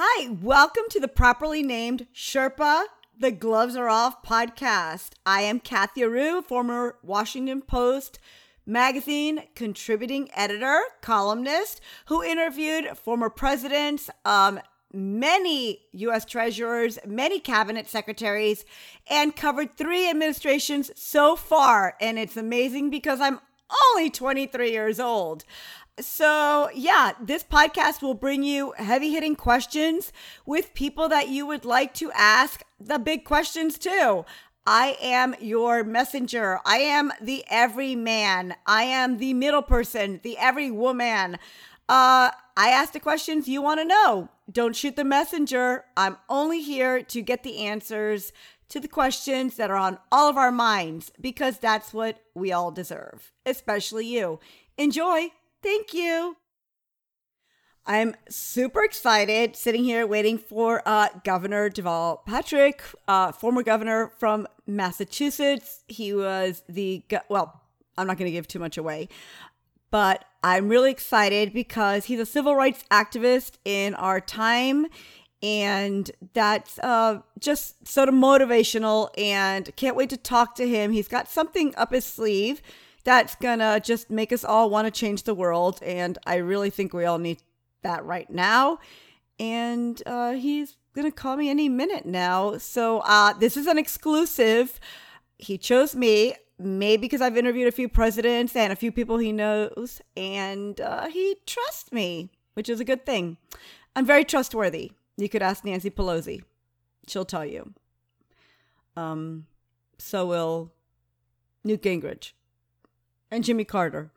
Hi, welcome to the properly named Sherpa The Gloves Are Off podcast. I am Kathy Aru, former Washington Post magazine contributing editor, columnist, who interviewed former presidents, um, many U.S. treasurers, many cabinet secretaries, and covered three administrations so far. And it's amazing because I'm only 23 years old. So, yeah, this podcast will bring you heavy hitting questions with people that you would like to ask the big questions too. I am your messenger. I am the everyman. I am the middle person, the every woman. Uh, I ask the questions you want to know. Don't shoot the messenger. I'm only here to get the answers to the questions that are on all of our minds because that's what we all deserve, especially you. Enjoy. Thank you. I'm super excited sitting here waiting for uh, Governor Deval Patrick, uh, former governor from Massachusetts. He was the, go- well, I'm not going to give too much away, but I'm really excited because he's a civil rights activist in our time. And that's uh, just sort of motivational, and can't wait to talk to him. He's got something up his sleeve that's gonna just make us all want to change the world. And I really think we all need that right now. And uh, he's gonna call me any minute now. So uh, this is an exclusive. He chose me, maybe because I've interviewed a few presidents and a few people he knows, and uh, he trusts me, which is a good thing. I'm very trustworthy. You could ask Nancy Pelosi; she'll tell you. Um, so will Newt Gingrich and Jimmy Carter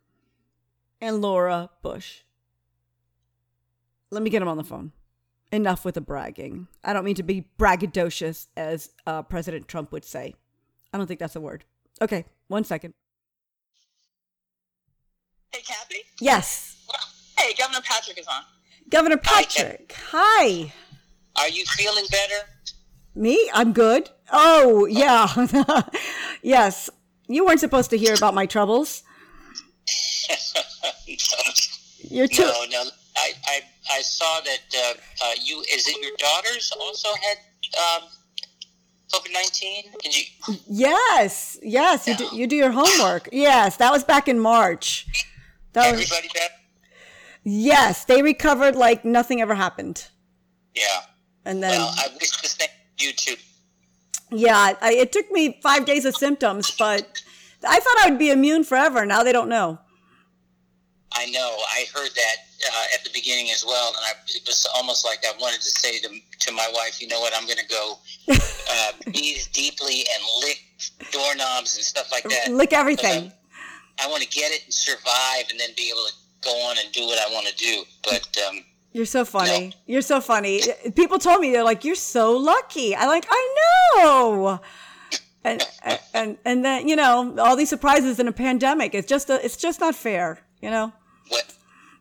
and Laura Bush. Let me get him on the phone. Enough with the bragging. I don't mean to be braggadocious, as uh, President Trump would say. I don't think that's a word. Okay, one second. Hey, Kathy. Yes, Hey, Governor Patrick is on. Governor Patrick. Hi. Are you feeling better? Me? I'm good. Oh, yeah. yes. You weren't supposed to hear about my troubles. You're too. no, no. I, I, I saw that uh, uh, you. Is it your daughters also had um, COVID nineteen? Did you? Yes, yes. You do, you do your homework. Yes, that was back in March. That was, Everybody better? yes, they recovered like nothing ever happened. Yeah. And then, Well, I wish the same you too. Yeah, I, it took me five days of symptoms, but I thought I would be immune forever. Now they don't know. I know. I heard that uh, at the beginning as well, and I, it was almost like I wanted to say to, to my wife, "You know what? I'm going to go uh, breathe deeply and lick doorknobs and stuff like that. Lick everything. I want to get it and survive, and then be able to go on and do what I want to do. But um, You're so funny. You're so funny. People told me they're like, "You're so lucky." I like, I know. And and and then you know all these surprises in a pandemic. It's just a, it's just not fair. You know what?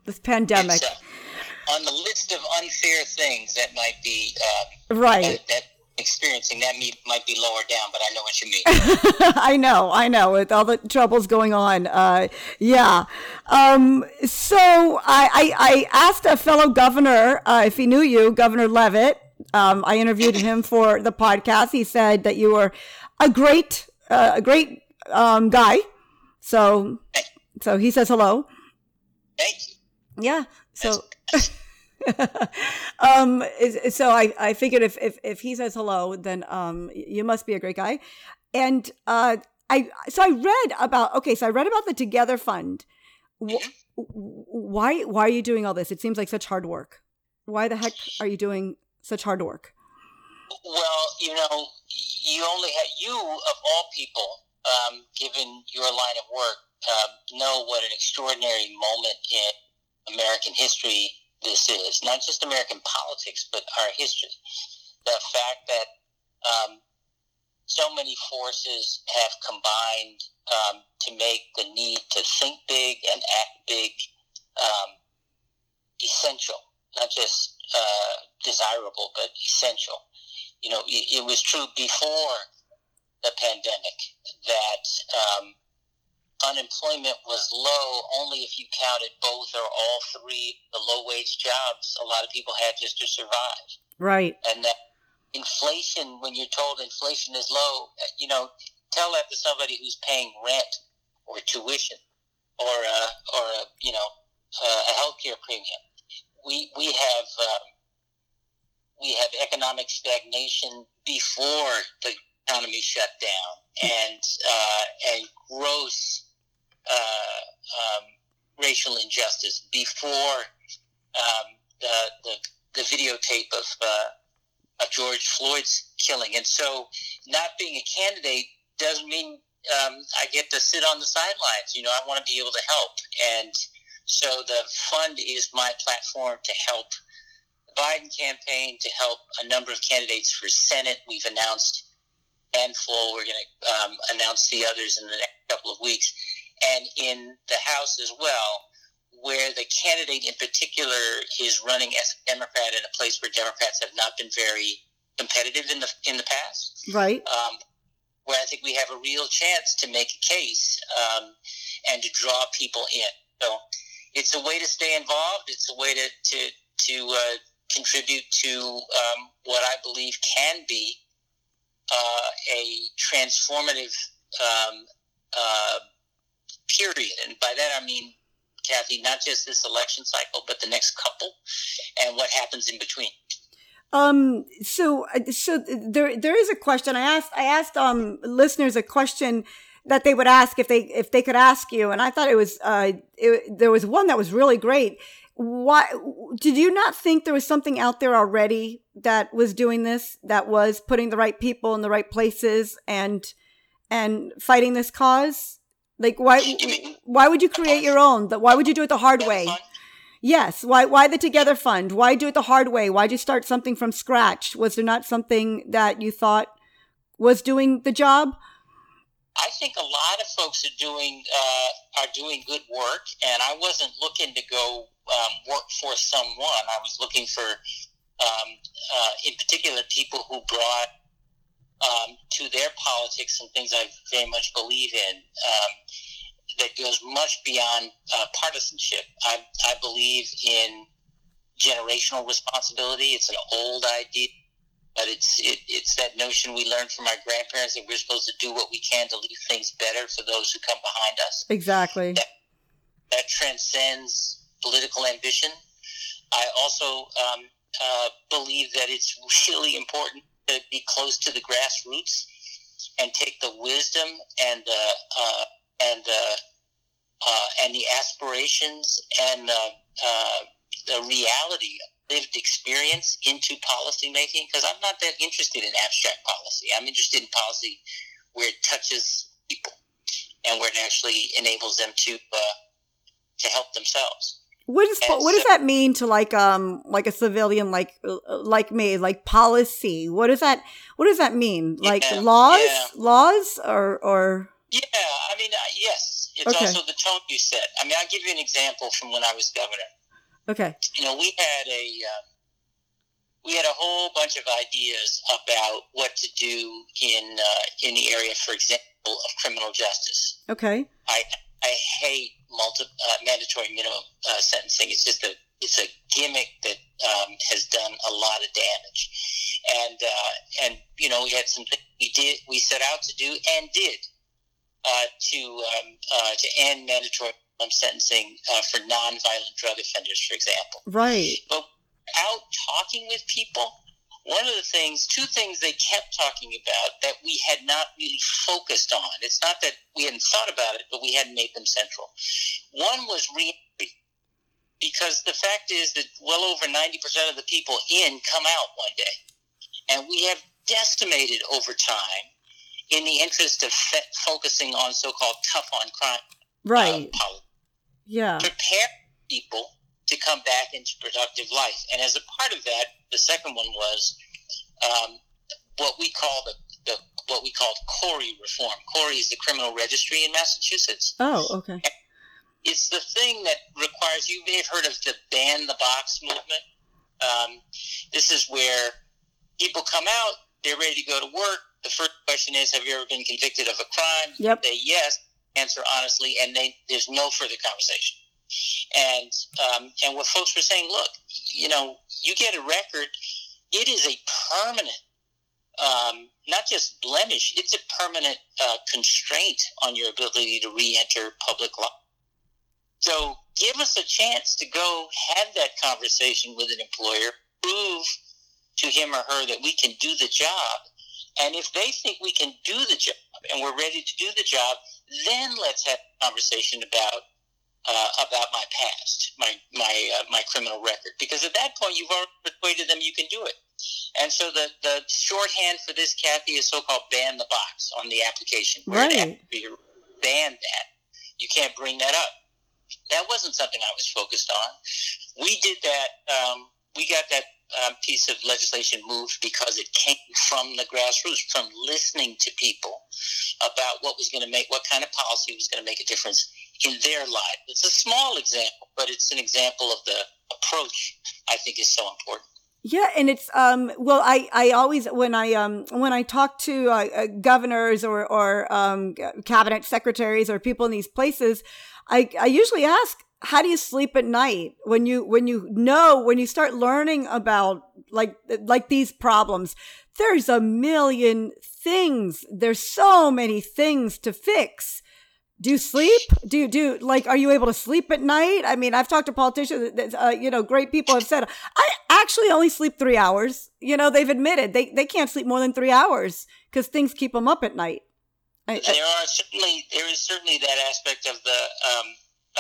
this pandemic. Uh, on the list of unfair things that might be uh, Right. that, that experiencing that me, might be lower down, but I know what you mean. I know, I know, with all the troubles going on. Uh, yeah. Um, so I, I, I asked a fellow governor uh, if he knew you, Governor Leavitt. Um, I interviewed him for the podcast. He said that you were a great, uh, a great um, guy. So, so he says hello. Thank you. Yeah. So, um, so I, I figured if, if, if he says hello, then, um, you must be a great guy. And, uh, I, so I read about, okay, so I read about the Together Fund. Wh- Why, why are you doing all this? It seems like such hard work. Why the heck are you doing such hard work? Well, you know, you only have you of all people, um, given your line of work, uh, know what an extraordinary moment in American history this is. Not just American politics, but our history. The fact that um, so many forces have combined um, to make the need to think big and act big um, essential, not just uh, desirable, but essential you know, it, it was true before the pandemic that um, unemployment was low only if you counted both or all three the low wage jobs a lot of people had just to survive. Right. And that inflation, when you're told inflation is low, you know, tell that to somebody who's paying rent or tuition or a, or a, you know a healthcare premium. We we have um, we have economic stagnation before the economy shut down and uh, and gross uh, um, racial injustice before um, the, the the videotape of uh, of George Floyd's killing. And so, not being a candidate doesn't mean um, I get to sit on the sidelines. You know, I want to be able to help, and so the fund is my platform to help the Biden campaign, to help a number of candidates for Senate. We've announced handful. We're going to um, announce the others in the next couple of weeks, and in the House as well where the candidate in particular is running as a Democrat in a place where Democrats have not been very competitive in the in the past. Right. Um, where I think we have a real chance to make a case um, and to draw people in. So it's a way to stay involved. It's a way to to to uh, contribute to um, what I believe can be uh, a transformative um, uh, period, and by that I mean Kathy, not just this election cycle, but the next couple and what happens in between. Um, so, uh, so there, there is a question. I asked, I asked, um, listeners a question that they would ask if they, if they could ask you. And I thought it was, uh, it, there was one that was really great. Why did you not think there was something out there already that was doing this, that was putting the right people in the right places and, and fighting this cause? Like why why would you create your own? Why would you do it the hard way? Yes. Why why the Together Fund? Why do it the hard way? Why'd you start something from scratch? Was there not something that you thought was doing the job? I think a lot of folks are doing uh, are doing good work, and I wasn't looking to go um, work for someone. I was looking for, um, uh, in particular, people who brought um, to their politics and things I very much believe in um, that goes much beyond uh, partisanship. I, I believe in generational responsibility. It's an old idea, but it's it, it's that notion we learned from our grandparents that we're supposed to do what we can to leave things better for those who come behind us. Exactly. That, that transcends political ambition. I also um, uh, believe that it's really important to be close to the grassroots and take the wisdom and the uh, and the uh, and the aspirations and the, uh, the reality lived experience into policy making because I'm not that interested in abstract policy. I'm interested in policy where it touches people and where it actually enables them to uh, to help themselves. What does and what so, does that mean to like um like a civilian like uh, like me like policy? What does that what does that mean? Like yeah, laws, yeah. laws, or or yeah, I mean uh, yes, it's okay. also the tone you set. I mean, I'll give you an example from when I was governor. Okay. You know, we had a uh, we had a whole bunch of ideas about what to do in uh, in the area, for example, of criminal justice. Okay. I I hate multi, uh, mandatory minimum uh, sentencing. It's just a it's a gimmick that um, has done a lot of damage, and uh, and you know we had some things we did we set out to do and did uh, to um, uh, to end mandatory minimum sentencing uh, for nonviolent drug offenders, for example. Right. But out talking with people, one of the things, two things they kept talking about that we had not really focused on. It's not that we hadn't thought about it, but we hadn't made them central. One was reentry, because the fact is that well over 90% of the people in come out one day. And we have decimated over time in the interest of fe- focusing on so called tough on crime. Right. Uh, yeah. Prepare people to come back into productive life. And as a part of that, the second one was um, what we call the, the what we called CORI reform. CORI is the criminal registry in Massachusetts. Oh, okay. And it's the thing that requires you may have heard of the ban the box movement. Um, this is where people come out, they're ready to go to work. The first question is, have you ever been convicted of a crime? Yep. Say yes. answer honestly, and they, there's no further conversation. And um, and what folks were saying, look, you know, you get a record, it is a permanent, um, not just blemish, it's a permanent uh, constraint on your ability to re-enter public life. So give us a chance to go have that conversation with an employer, prove to him or her that we can do the job. And if they think we can do the job and we're ready to do the job, then let's have a conversation about uh, about my past, my my uh, my criminal record, because at that point you've already persuaded them you can do it. And so the the shorthand for this, Kathy, is so-called ban the box on the application. Right. Ban that. You can't bring that up. That wasn't something I was focused on. We did that. Um, we got that um, piece of legislation moved because it came from the grassroots, from listening to people about what was going to make, what kind of policy was going to make a difference in their life. It's a small example, but it's an example of the approach I think is so important. Yeah, and it's um well I I always when I um when I talk to uh, uh, governors or or um cabinet secretaries or people in these places I I usually ask how do you sleep at night when you when you know when you start learning about like like these problems? There's a million things. There's so many things to fix. Do you sleep? Do you do like are you able to sleep at night? I mean i've talked to politicians uh, you know great people have said i actually only sleep three hours. You know they've admitted they, they can't sleep more than three hours because things keep them up at night. There are certainly there is certainly that aspect of the um,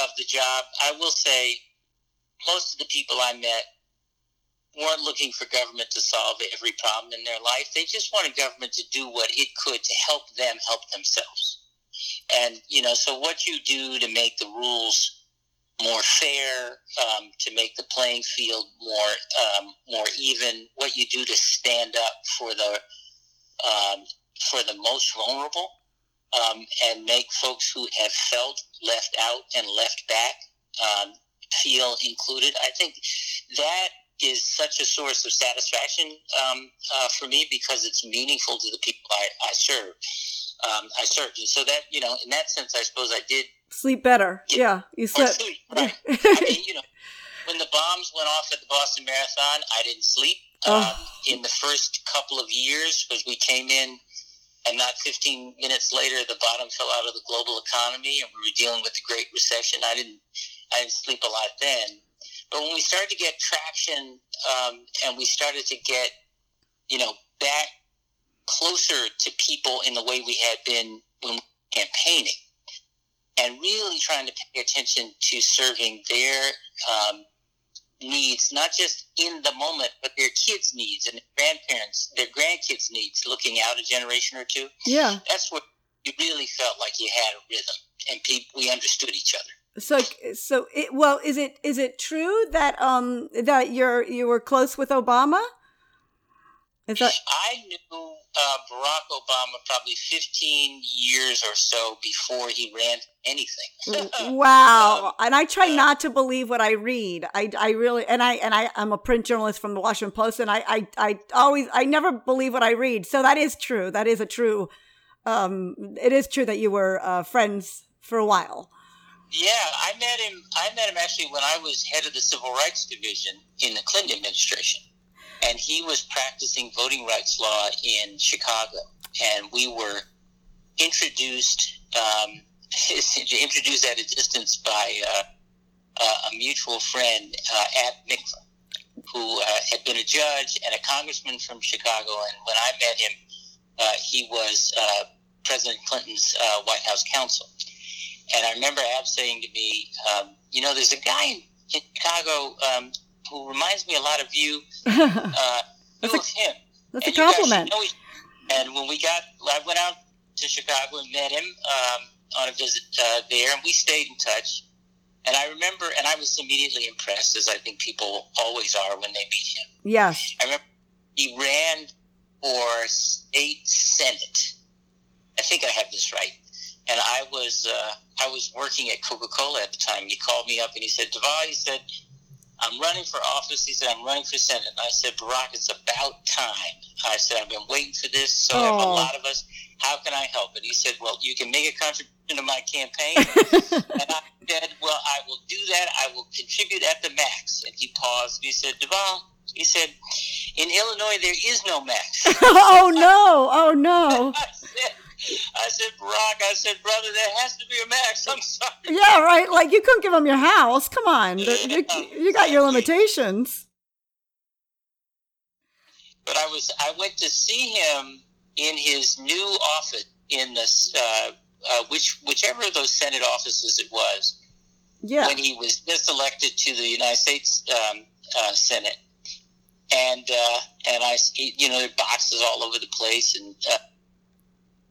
of the job. I will say, most of the people I met weren't looking for government to solve every problem in their life. They just wanted government to do what it could to help them help themselves. And you know, so what you do to make the rules more fair, um, to make the playing field more um, more even, what you do to stand up for the um, for the most vulnerable, um, and make folks who have felt left out and left back um, feel included. I think that is such a source of satisfaction um, uh, for me because it's meaningful to the people I, I serve. Um, I served, and so that you know, in that sense, I suppose I did sleep better. Get, yeah, you slept. Sleep, right. I mean, you know, when the bombs went off at the Boston Marathon, I didn't sleep. Oh. Um, in the first couple of years, because we came in and not 15 minutes later the bottom fell out of the global economy and we were dealing with the great recession. I didn't i didn't sleep a lot then. But when we started to get traction um, and we started to get you know back closer to people in the way we had been when we were campaigning and really trying to pay attention to serving their um, needs, not just in the moment, but their kids' needs and their grandparents, their grandkids' needs, looking out a generation or two. Yeah. That's what you really felt like you had a rhythm and people, we understood each other. So, so it, well, is it, is it true that, um, that you're, you were close with Obama? Is that- I knew uh, Barack Obama probably 15 years or so before he ran anything. wow. Um, and I try uh, not to believe what I read. I, I really, and I, and I, I'm a print journalist from the Washington Post and I, I, I always, I never believe what I read. So that is true. That is a true, um, it is true that you were uh, friends for a while. Yeah, I met him. I met him actually when I was head of the Civil Rights Division in the Clinton administration and he was practicing voting rights law in Chicago. And we were introduced um, introduced at a distance by uh, uh, a mutual friend, uh, Ab Mikva, who uh, had been a judge and a congressman from Chicago. And when I met him, uh, he was uh, President Clinton's White House counsel. And I remember Ab saying to me, um, "You know, there's a guy in Chicago." Um, who reminds me a lot of you. Uh, that's a, him. That's and a compliment. and when we got, I went out to Chicago and met him um, on a visit uh, there, and we stayed in touch. And I remember, and I was immediately impressed, as I think people always are when they meet him. Yes. I remember he ran for state senate. I think I have this right. And I was uh, I was working at Coca Cola at the time. He called me up and he said, Deval, he said, I'm running for office. He said, I'm running for Senate. And I said, Barack, it's about time. I said, I've been waiting for this. So oh. have a lot of us. How can I help? And he said, Well, you can make a contribution to my campaign. and I said, well, I will do that. I will contribute at the max. And he paused. He said, Deval, he said, in Illinois, there is no max. oh, no. Oh, no. I said, I said, Brock, I said, brother, there has to be a max. I'm sorry. Yeah, right. Like, you couldn't give him your house. Come on. You, you got your limitations. But I was, I went to see him in his new office in this, uh, uh, which whichever of those Senate offices it was, Yeah. when he was just elected to the United States um, uh, Senate, and uh, and I, you know, there are boxes all over the place, and uh,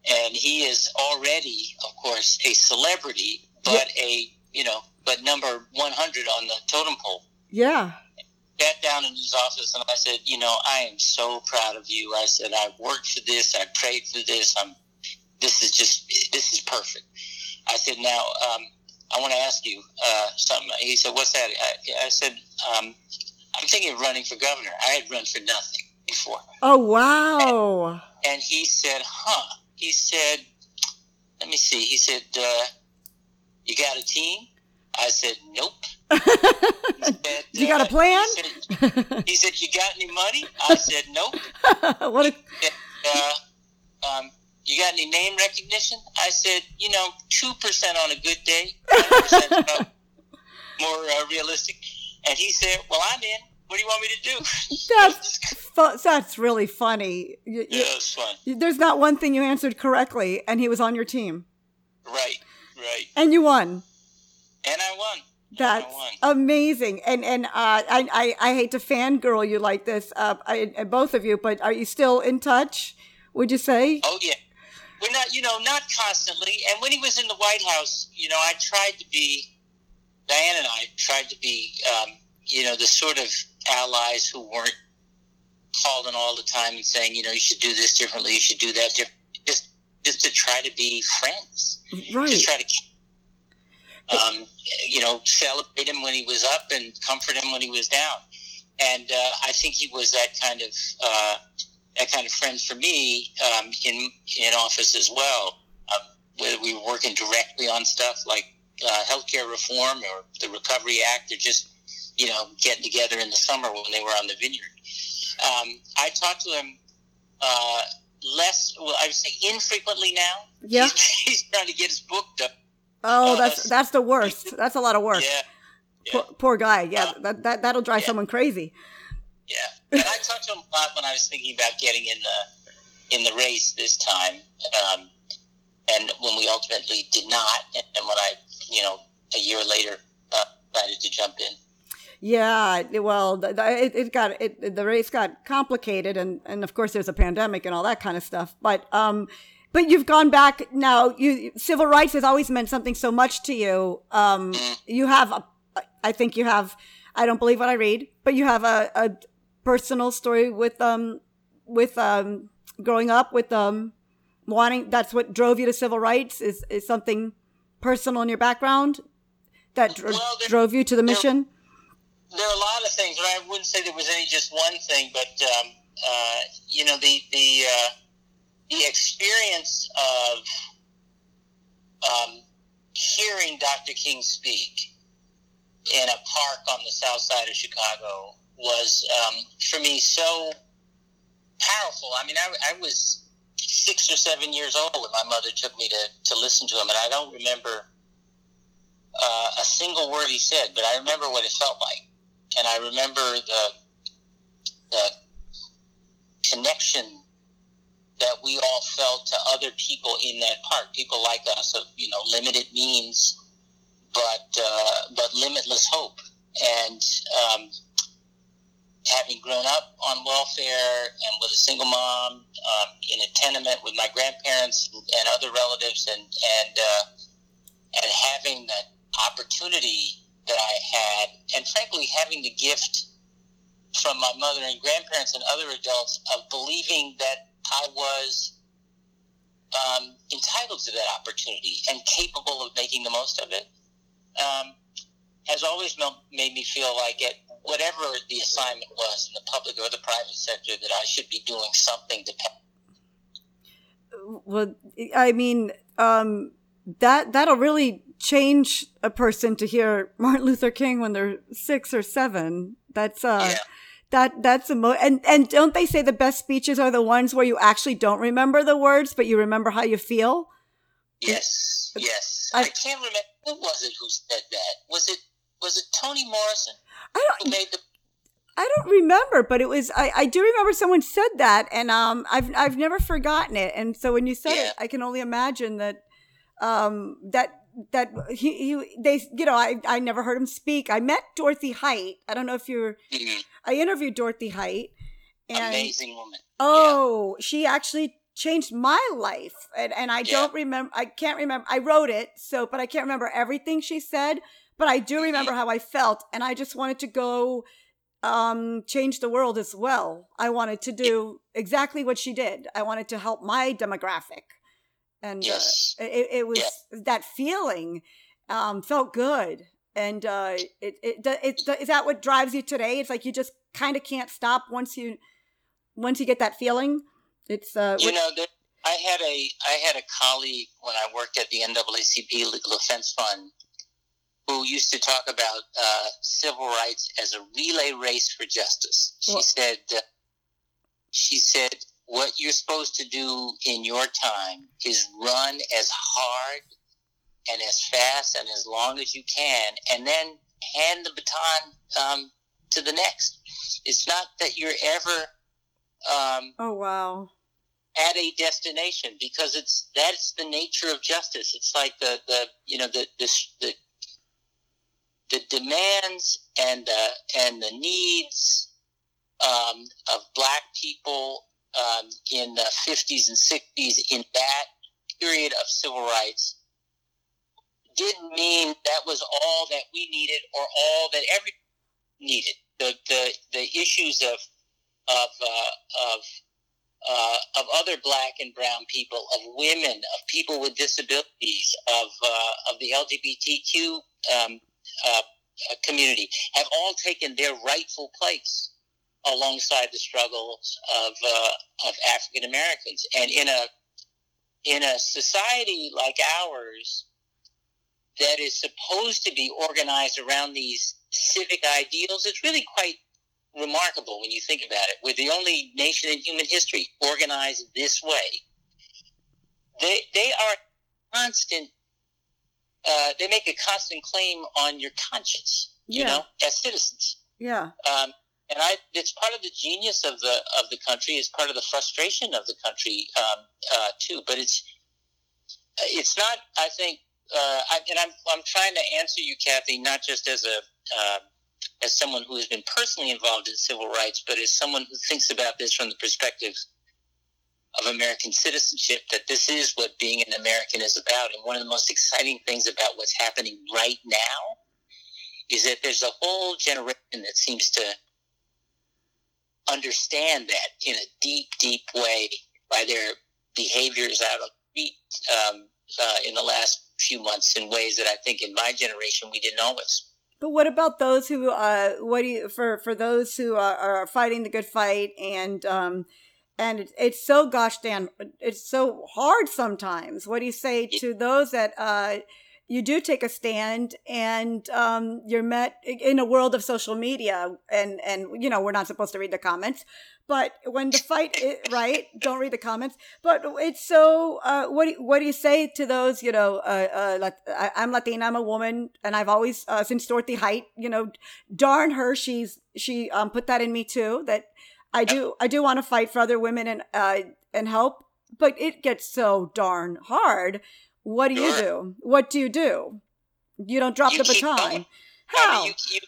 and he is already, of course, a celebrity, but a you know, but number one hundred on the totem pole. Yeah. Sat down in his office, and I said, you know, I am so proud of you. I said, I worked for this, I prayed for this. I'm, this is just, this is perfect. I said, now, um, I want to ask you uh, something. He said, "What's that?" I, I said, um, "I'm thinking of running for governor. I had run for nothing before." Oh, wow. And he said, "Huh?" He said, "Let me see." He said, uh, "You got a team?" I said, "Nope." He said, You got a uh, plan? He said, he said, "You got any money?" I said, "Nope." what a, uh, um, you got any name recognition? I said, you know, two percent on a good day, one percent more uh, realistic. And he said, "Well, I'm in. What do you want me to do?" that's, fu- that's really funny. You- yeah, you- it was fun. there's not one thing you answered correctly, and he was on your team. Right, right. And you won. And I won. That's I won. amazing. And and uh, I, I I hate to fangirl you like this, uh, I, I- both of you, but are you still in touch? Would you say? Oh yeah. We're not, you know, not constantly. And when he was in the White House, you know, I tried to be, Diane and I tried to be, um, you know, the sort of allies who weren't calling all the time and saying, you know, you should do this differently, you should do that differently. Just, just to try to be friends. Right. Just try to, um, you know, celebrate him when he was up and comfort him when he was down. And uh, I think he was that kind of uh, that kind of friend for me um, in in office as well. Um, whether we were working directly on stuff like uh, healthcare reform or the Recovery Act, or just you know getting together in the summer when they were on the vineyard. Um, I talked to him uh, less. Well, I would say infrequently now. Yeah. He's, he's trying to get his book done. Oh, Uh, that's that's the worst. That's a lot of work. Yeah, yeah. Poor, poor guy. Yeah, Uh, that, that that'll drive yeah. someone crazy. Yeah, and I talked to him a lot when I was thinking about getting in the in the race this time, um, and when we ultimately did not, and, and when I, you know, a year later uh, decided to jump in. Yeah, well, the, the, it, it got it, the race got complicated, and and of course there's a pandemic and all that kind of stuff. But um, but you've gone back now. You civil rights has always meant something so much to you. Um, you have, a, I think you have. I don't believe what I read, but you have a, a personal story with um with um growing up with um wanting. That's what drove you to civil rights. Is is something personal in your background that dr- Well, there- drove you to the there- mission. There are a lot of things, but I wouldn't say there was any just one thing. But um, uh, you know, the the uh, the experience of um, hearing Dr. King speak in a park on the south side of Chicago was um, for me so powerful. I mean, I, I was six or seven years old when my mother took me to, to listen to him, and I don't remember uh, a single word he said, but I remember what it felt like, and I remember the the connection that we all felt to other people in that park, people like us of you know limited means, but uh, but limitless hope, and um, having grown up on welfare and with a single mom um, in a tenement with my grandparents and other relatives, and and uh, and having that opportunity that I had, and frankly, having the gift from my mother and grandparents and other adults of believing that I was um, entitled to that opportunity and capable of making the most of it, um, has always made me feel like it, whatever the assignment was in the public or the private sector, that I should be doing something to. well i mean um that that'll really change a person to hear Martin Luther King when they're six or seven. That's uh, Yeah. that that's a mo- and and don't they say the best speeches are the ones where you actually don't remember the words, but you remember how you feel? Yes, yes. I- I, can't remember who was it who said that. Was it was it Toni Morrison I don't made the? I don't remember, but it was I, I do remember someone said that, and um I've I've never forgotten it, and so when you said Yeah. it, I can only imagine that um that that he, he they you know I I never heard him speak. I met Dorothy Height. I don't know if you're Mhm. I interviewed Dorothy Height, and Amazing woman. oh, she actually changed my life, and and I Yeah. don't remember. I can't remember. I wrote it, so but I can't remember everything she said. But I do remember how I felt, and I just wanted to go um change the world as well. I wanted to do exactly what she did. I wanted to help my demographic, and Yes. uh, it, it was that feeling um felt good. And uh, it, it it it is that what drives you today? It's like you just kind of can't stop once you once you get that feeling. It's uh You know, there, I had a I had a colleague when I worked at the NAACP Legal Defense Fund who used to talk about uh, civil rights as a relay race for justice. She Well- said, uh, she said, what you're supposed to do in your time is run as hard and as fast and as long as you can, and then hand the baton um, to the next. It's not that you're ever um, oh wow at a destination because it's that's the nature of justice. It's like the the you know the the the, the demands and the and the needs um, of black people um, in the fifties and sixties in that period of civil rights didn't mean that was all that we needed or all that every needed. The the the issues of of uh, of uh, of other black and brown people, of women, of people with disabilities, of uh, of the LGBTQ um, uh, community, have all taken their rightful place alongside the struggles of uh, of African Americans, and in a in a society like ours that is supposed to be organized around these civic ideals, it's really quite remarkable when you think about it. We're the only nation in human history organized this way. They they are constant. Uh, they make a constant claim on your conscience. You know, as citizens. yeah Um, and I, it's part of the genius of the of the country. It's part of the frustration of the country um, uh, too. But it's it's not. I think, uh, I, and I'm I'm trying to answer you, Kathy, not just as a uh, as someone who has been personally involved in civil rights, but as someone who thinks about this from the perspective of American citizenship. That this is what being an American is about. And one of the most exciting things about what's happening right now is that there's a whole generation that seems to understand that in a deep, deep way by their behaviors out on the um, uh, in the last few months in ways that I think in my generation we didn't always. But what about those who, uh, what do you, for, for those who are, are fighting the good fight and, um, and it's, it's so gosh damn, it's so hard sometimes. What do you say to those that, uh, you do take a stand and, um, you're met in a world of social media and, and, you know, we're not supposed to read the comments, but when the fight, i right? Don't read the comments, but it's so, uh, what do, what do you say to those, you know, uh, uh, I'm Latina, I'm a woman, and I've always, uh, since Dorothy Height, you know, darn her, she's, she, um, put that in me too, that I do, I do want to fight for other women and, uh, and help, but it gets so darn hard. What do you do? What do you do? You don't drop You the baton. going. How? I mean, you,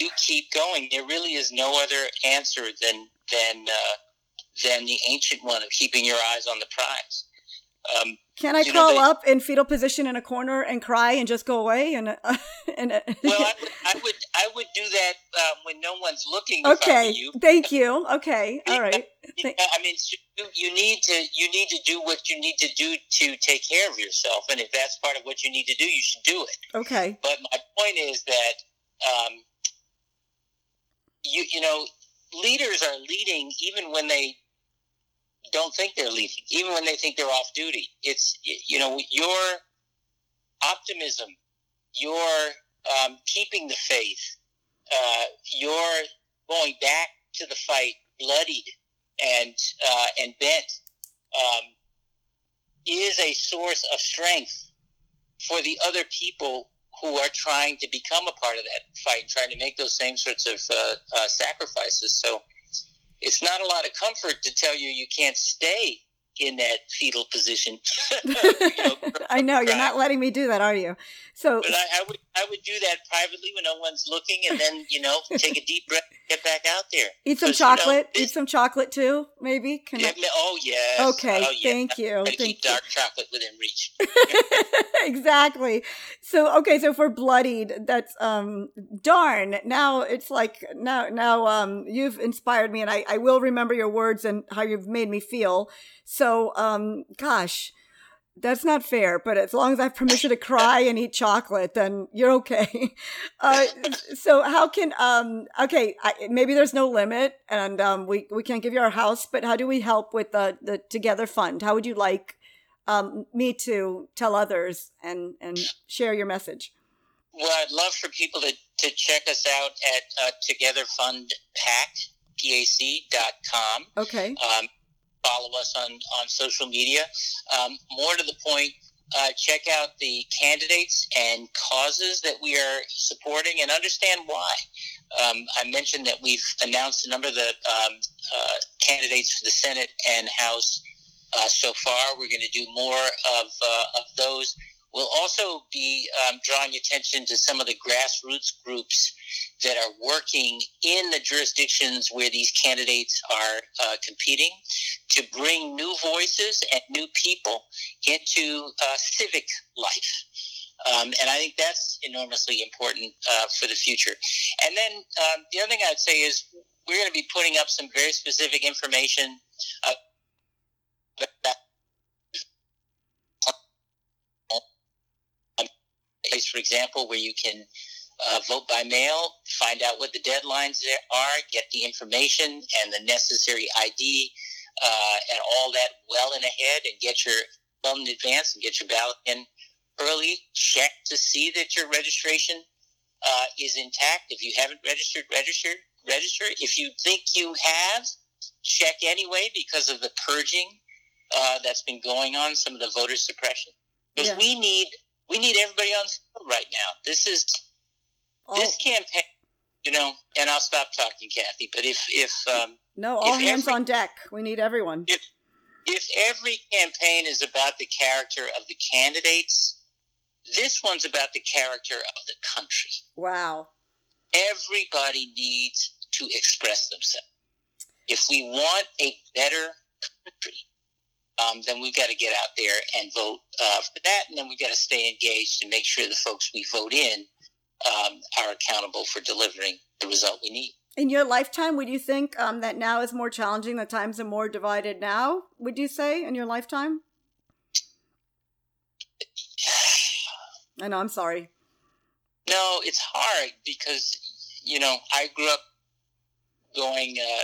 you, you keep going. There really is no other answer than than uh, than the ancient one of keeping your eyes on the prize. Um, Can I know, crawl they- up in fetal position in a corner and cry and just go away? And, uh, and uh, well, I would, I would I would do that um, when no one's looking. if I were okay, you. thank you. Okay, all right. I mean, you need to you need to do what you need to do to take care of yourself, and if that's part of what you need to do, you should do it. Okay. But my point is that um, you you know leaders are leading even when they don't think they're leading, even when they think they're off duty. It's you know your optimism, your um, keeping the faith, uh, your going back to the fight bloodied and uh, and bent um, is a source of strength for the other people who are trying to become a part of that fight, trying to make those same sorts of uh, uh, sacrifices. So it's not a lot of comfort to tell you you can't stay in that fetal position. you know, I know you're not letting me do that, are you? So, but I, I, would I would do that privately when no one's looking, and then you know take a deep breath, get back out there, eat some chocolate, you know, eat some chocolate too, maybe. Can yeah, I... Oh yes. Okay, oh, yeah. thank you. Thank keep you. dark chocolate within reach. exactly. So okay, so for bloodied, that's um darn. Now it's like now now um you've inspired me, and I I will remember your words and how you've made me feel. So um gosh that's not fair, but as long as I have permission to cry and eat chocolate, then you're okay. Uh, so how can um okay I, maybe there's no limit and um we we can't give you our house, but how do we help with the the Together Fund? How would you like um me to tell others and and share your message? Well, I'd love for people to, to check us out at uh, Together Fund Pac, P-A-C dot com. Okay. Um, follow us on, on social media. Um, more to the point, uh, check out the candidates and causes that we are supporting and understand why. Um, I mentioned that we've announced a number of the um, uh, candidates for the Senate and House uh, so far. We're going to do more of, uh, of those. We'll also be um, drawing attention to some of the grassroots groups that are working in the jurisdictions where these candidates are uh, competing to bring new voices and new people into uh, civic life. Um, and I think that's enormously important uh, for the future. And then um, the other thing I'd say is we're going to be putting up some very specific information uh, place, for example, where you can uh, vote by mail, find out what the deadlines are, get the information and the necessary ID uh, and all that well in ahead, and get your well in advance and get your ballot in early. Check to see that your registration uh, is intact. If you haven't registered, register. Register. If you think you have, check anyway because of the purging uh, that's been going on, some of the voter suppression. Because yeah. we need we need everybody on field right now. This is oh. this campaign, you know. And I'll stop talking, Kathy. But if if um, no, all hands every, on deck. We need everyone. If if every campaign is about the character of the candidates, this one's about the character of the country. Wow. Everybody needs to express themselves. If we want a better country, um, then we've got to get out there and vote uh, for that. And then we've got to stay engaged and make sure the folks we vote in um, are accountable for delivering the result we need. In your lifetime, would you think um, that now is more challenging? The times are more divided now, would you say, in your lifetime? I know, I'm sorry. No, it's hard because, you know, I grew up going uh,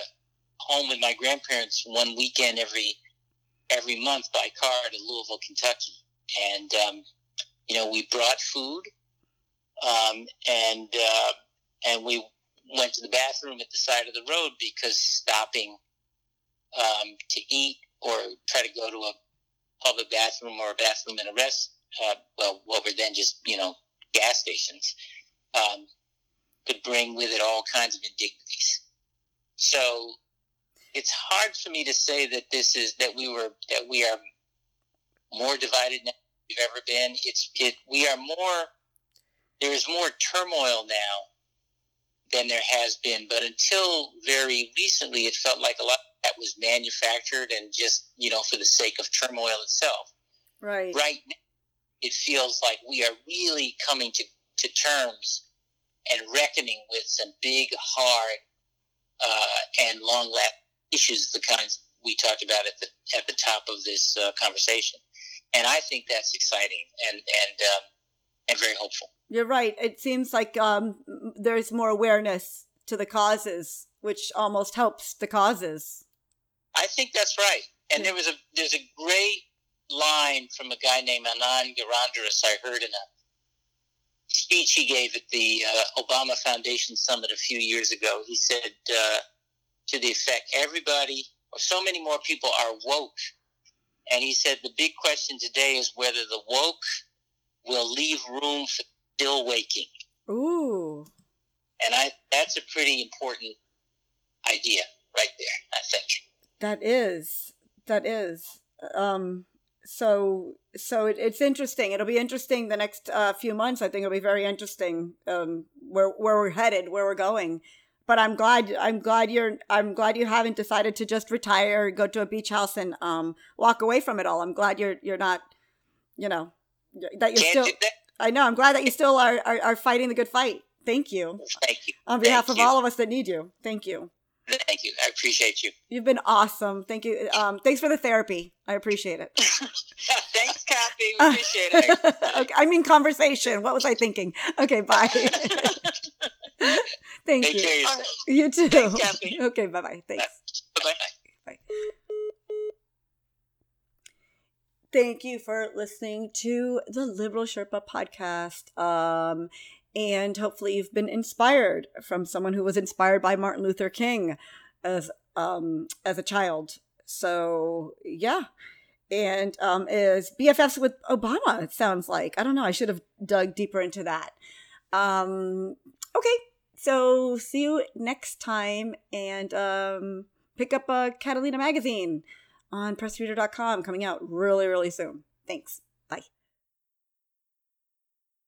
home with my grandparents one weekend every every month by car to Louisville, Kentucky, and um, you know we brought food, um, and uh, and we went to the bathroom at the side of the road because stopping um, to eat or try to go to a public bathroom or a bathroom in a rest, uh, well, what were then just you know gas stations, um, could bring with it all kinds of indignities. So it's hard for me to say that this is that we were that we are more divided now than we've ever been. It's it we are more there is more turmoil now than there has been. But until very recently, it felt like a lot that was manufactured and just you know for the sake of turmoil itself. Right. Right. Now, it feels like we are really coming to to terms and reckoning with some big, hard, uh, and long lasting issues the kinds we talked about at the at the top of this uh, conversation, and I think that's exciting and and um, and very hopeful. You're right. It seems like um, there's more awareness to the causes, which almost helps the causes. I think that's right. And there was a there's a great line from a guy named Anand Giridharadas I heard in a speech he gave at the uh, Obama Foundation Summit a few years ago. He said uh, to the effect, everybody, or so many more people are woke. And he said the big question today is whether the woke will leave room for still waking. Ooh. And I that's a pretty important idea right there, I think. That is. That is. Um so so it, it's interesting. It'll be interesting the next uh, few months. I think it'll be very interesting um, where where we're headed, where we're going. But I'm glad I'm glad you're I'm glad you haven't decided to just retire, go to a beach house, and um, walk away from it all. I'm glad you're you're not, you know, that you're Can't still. that. I know. I'm glad that you still are are, are fighting the good fight. Thank you Thank you. on behalf Thank of you. all of us that need you. Thank you. Thank you. I appreciate you. You've been awesome. Thank you. Um, thanks for the therapy. I appreciate it. Thanks, Kathy. We appreciate it. okay, I mean conversation. What was I thinking? Okay, bye. Thank Take you. care of yourself. You too. Thanks, Kathy. Okay, bye bye. Thanks. Bye-bye. Thank you for listening to the Liberal Sherpa podcast. Um, and hopefully you've been inspired from someone who was inspired by Martin Luther King as um as a child. So yeah. And um is BFFs with Obama, it sounds like. I don't know. I should have dug deeper into that. Um okay. So see you next time and um pick up a Catalina magazine on pressreader.com coming out really, really soon. Thanks.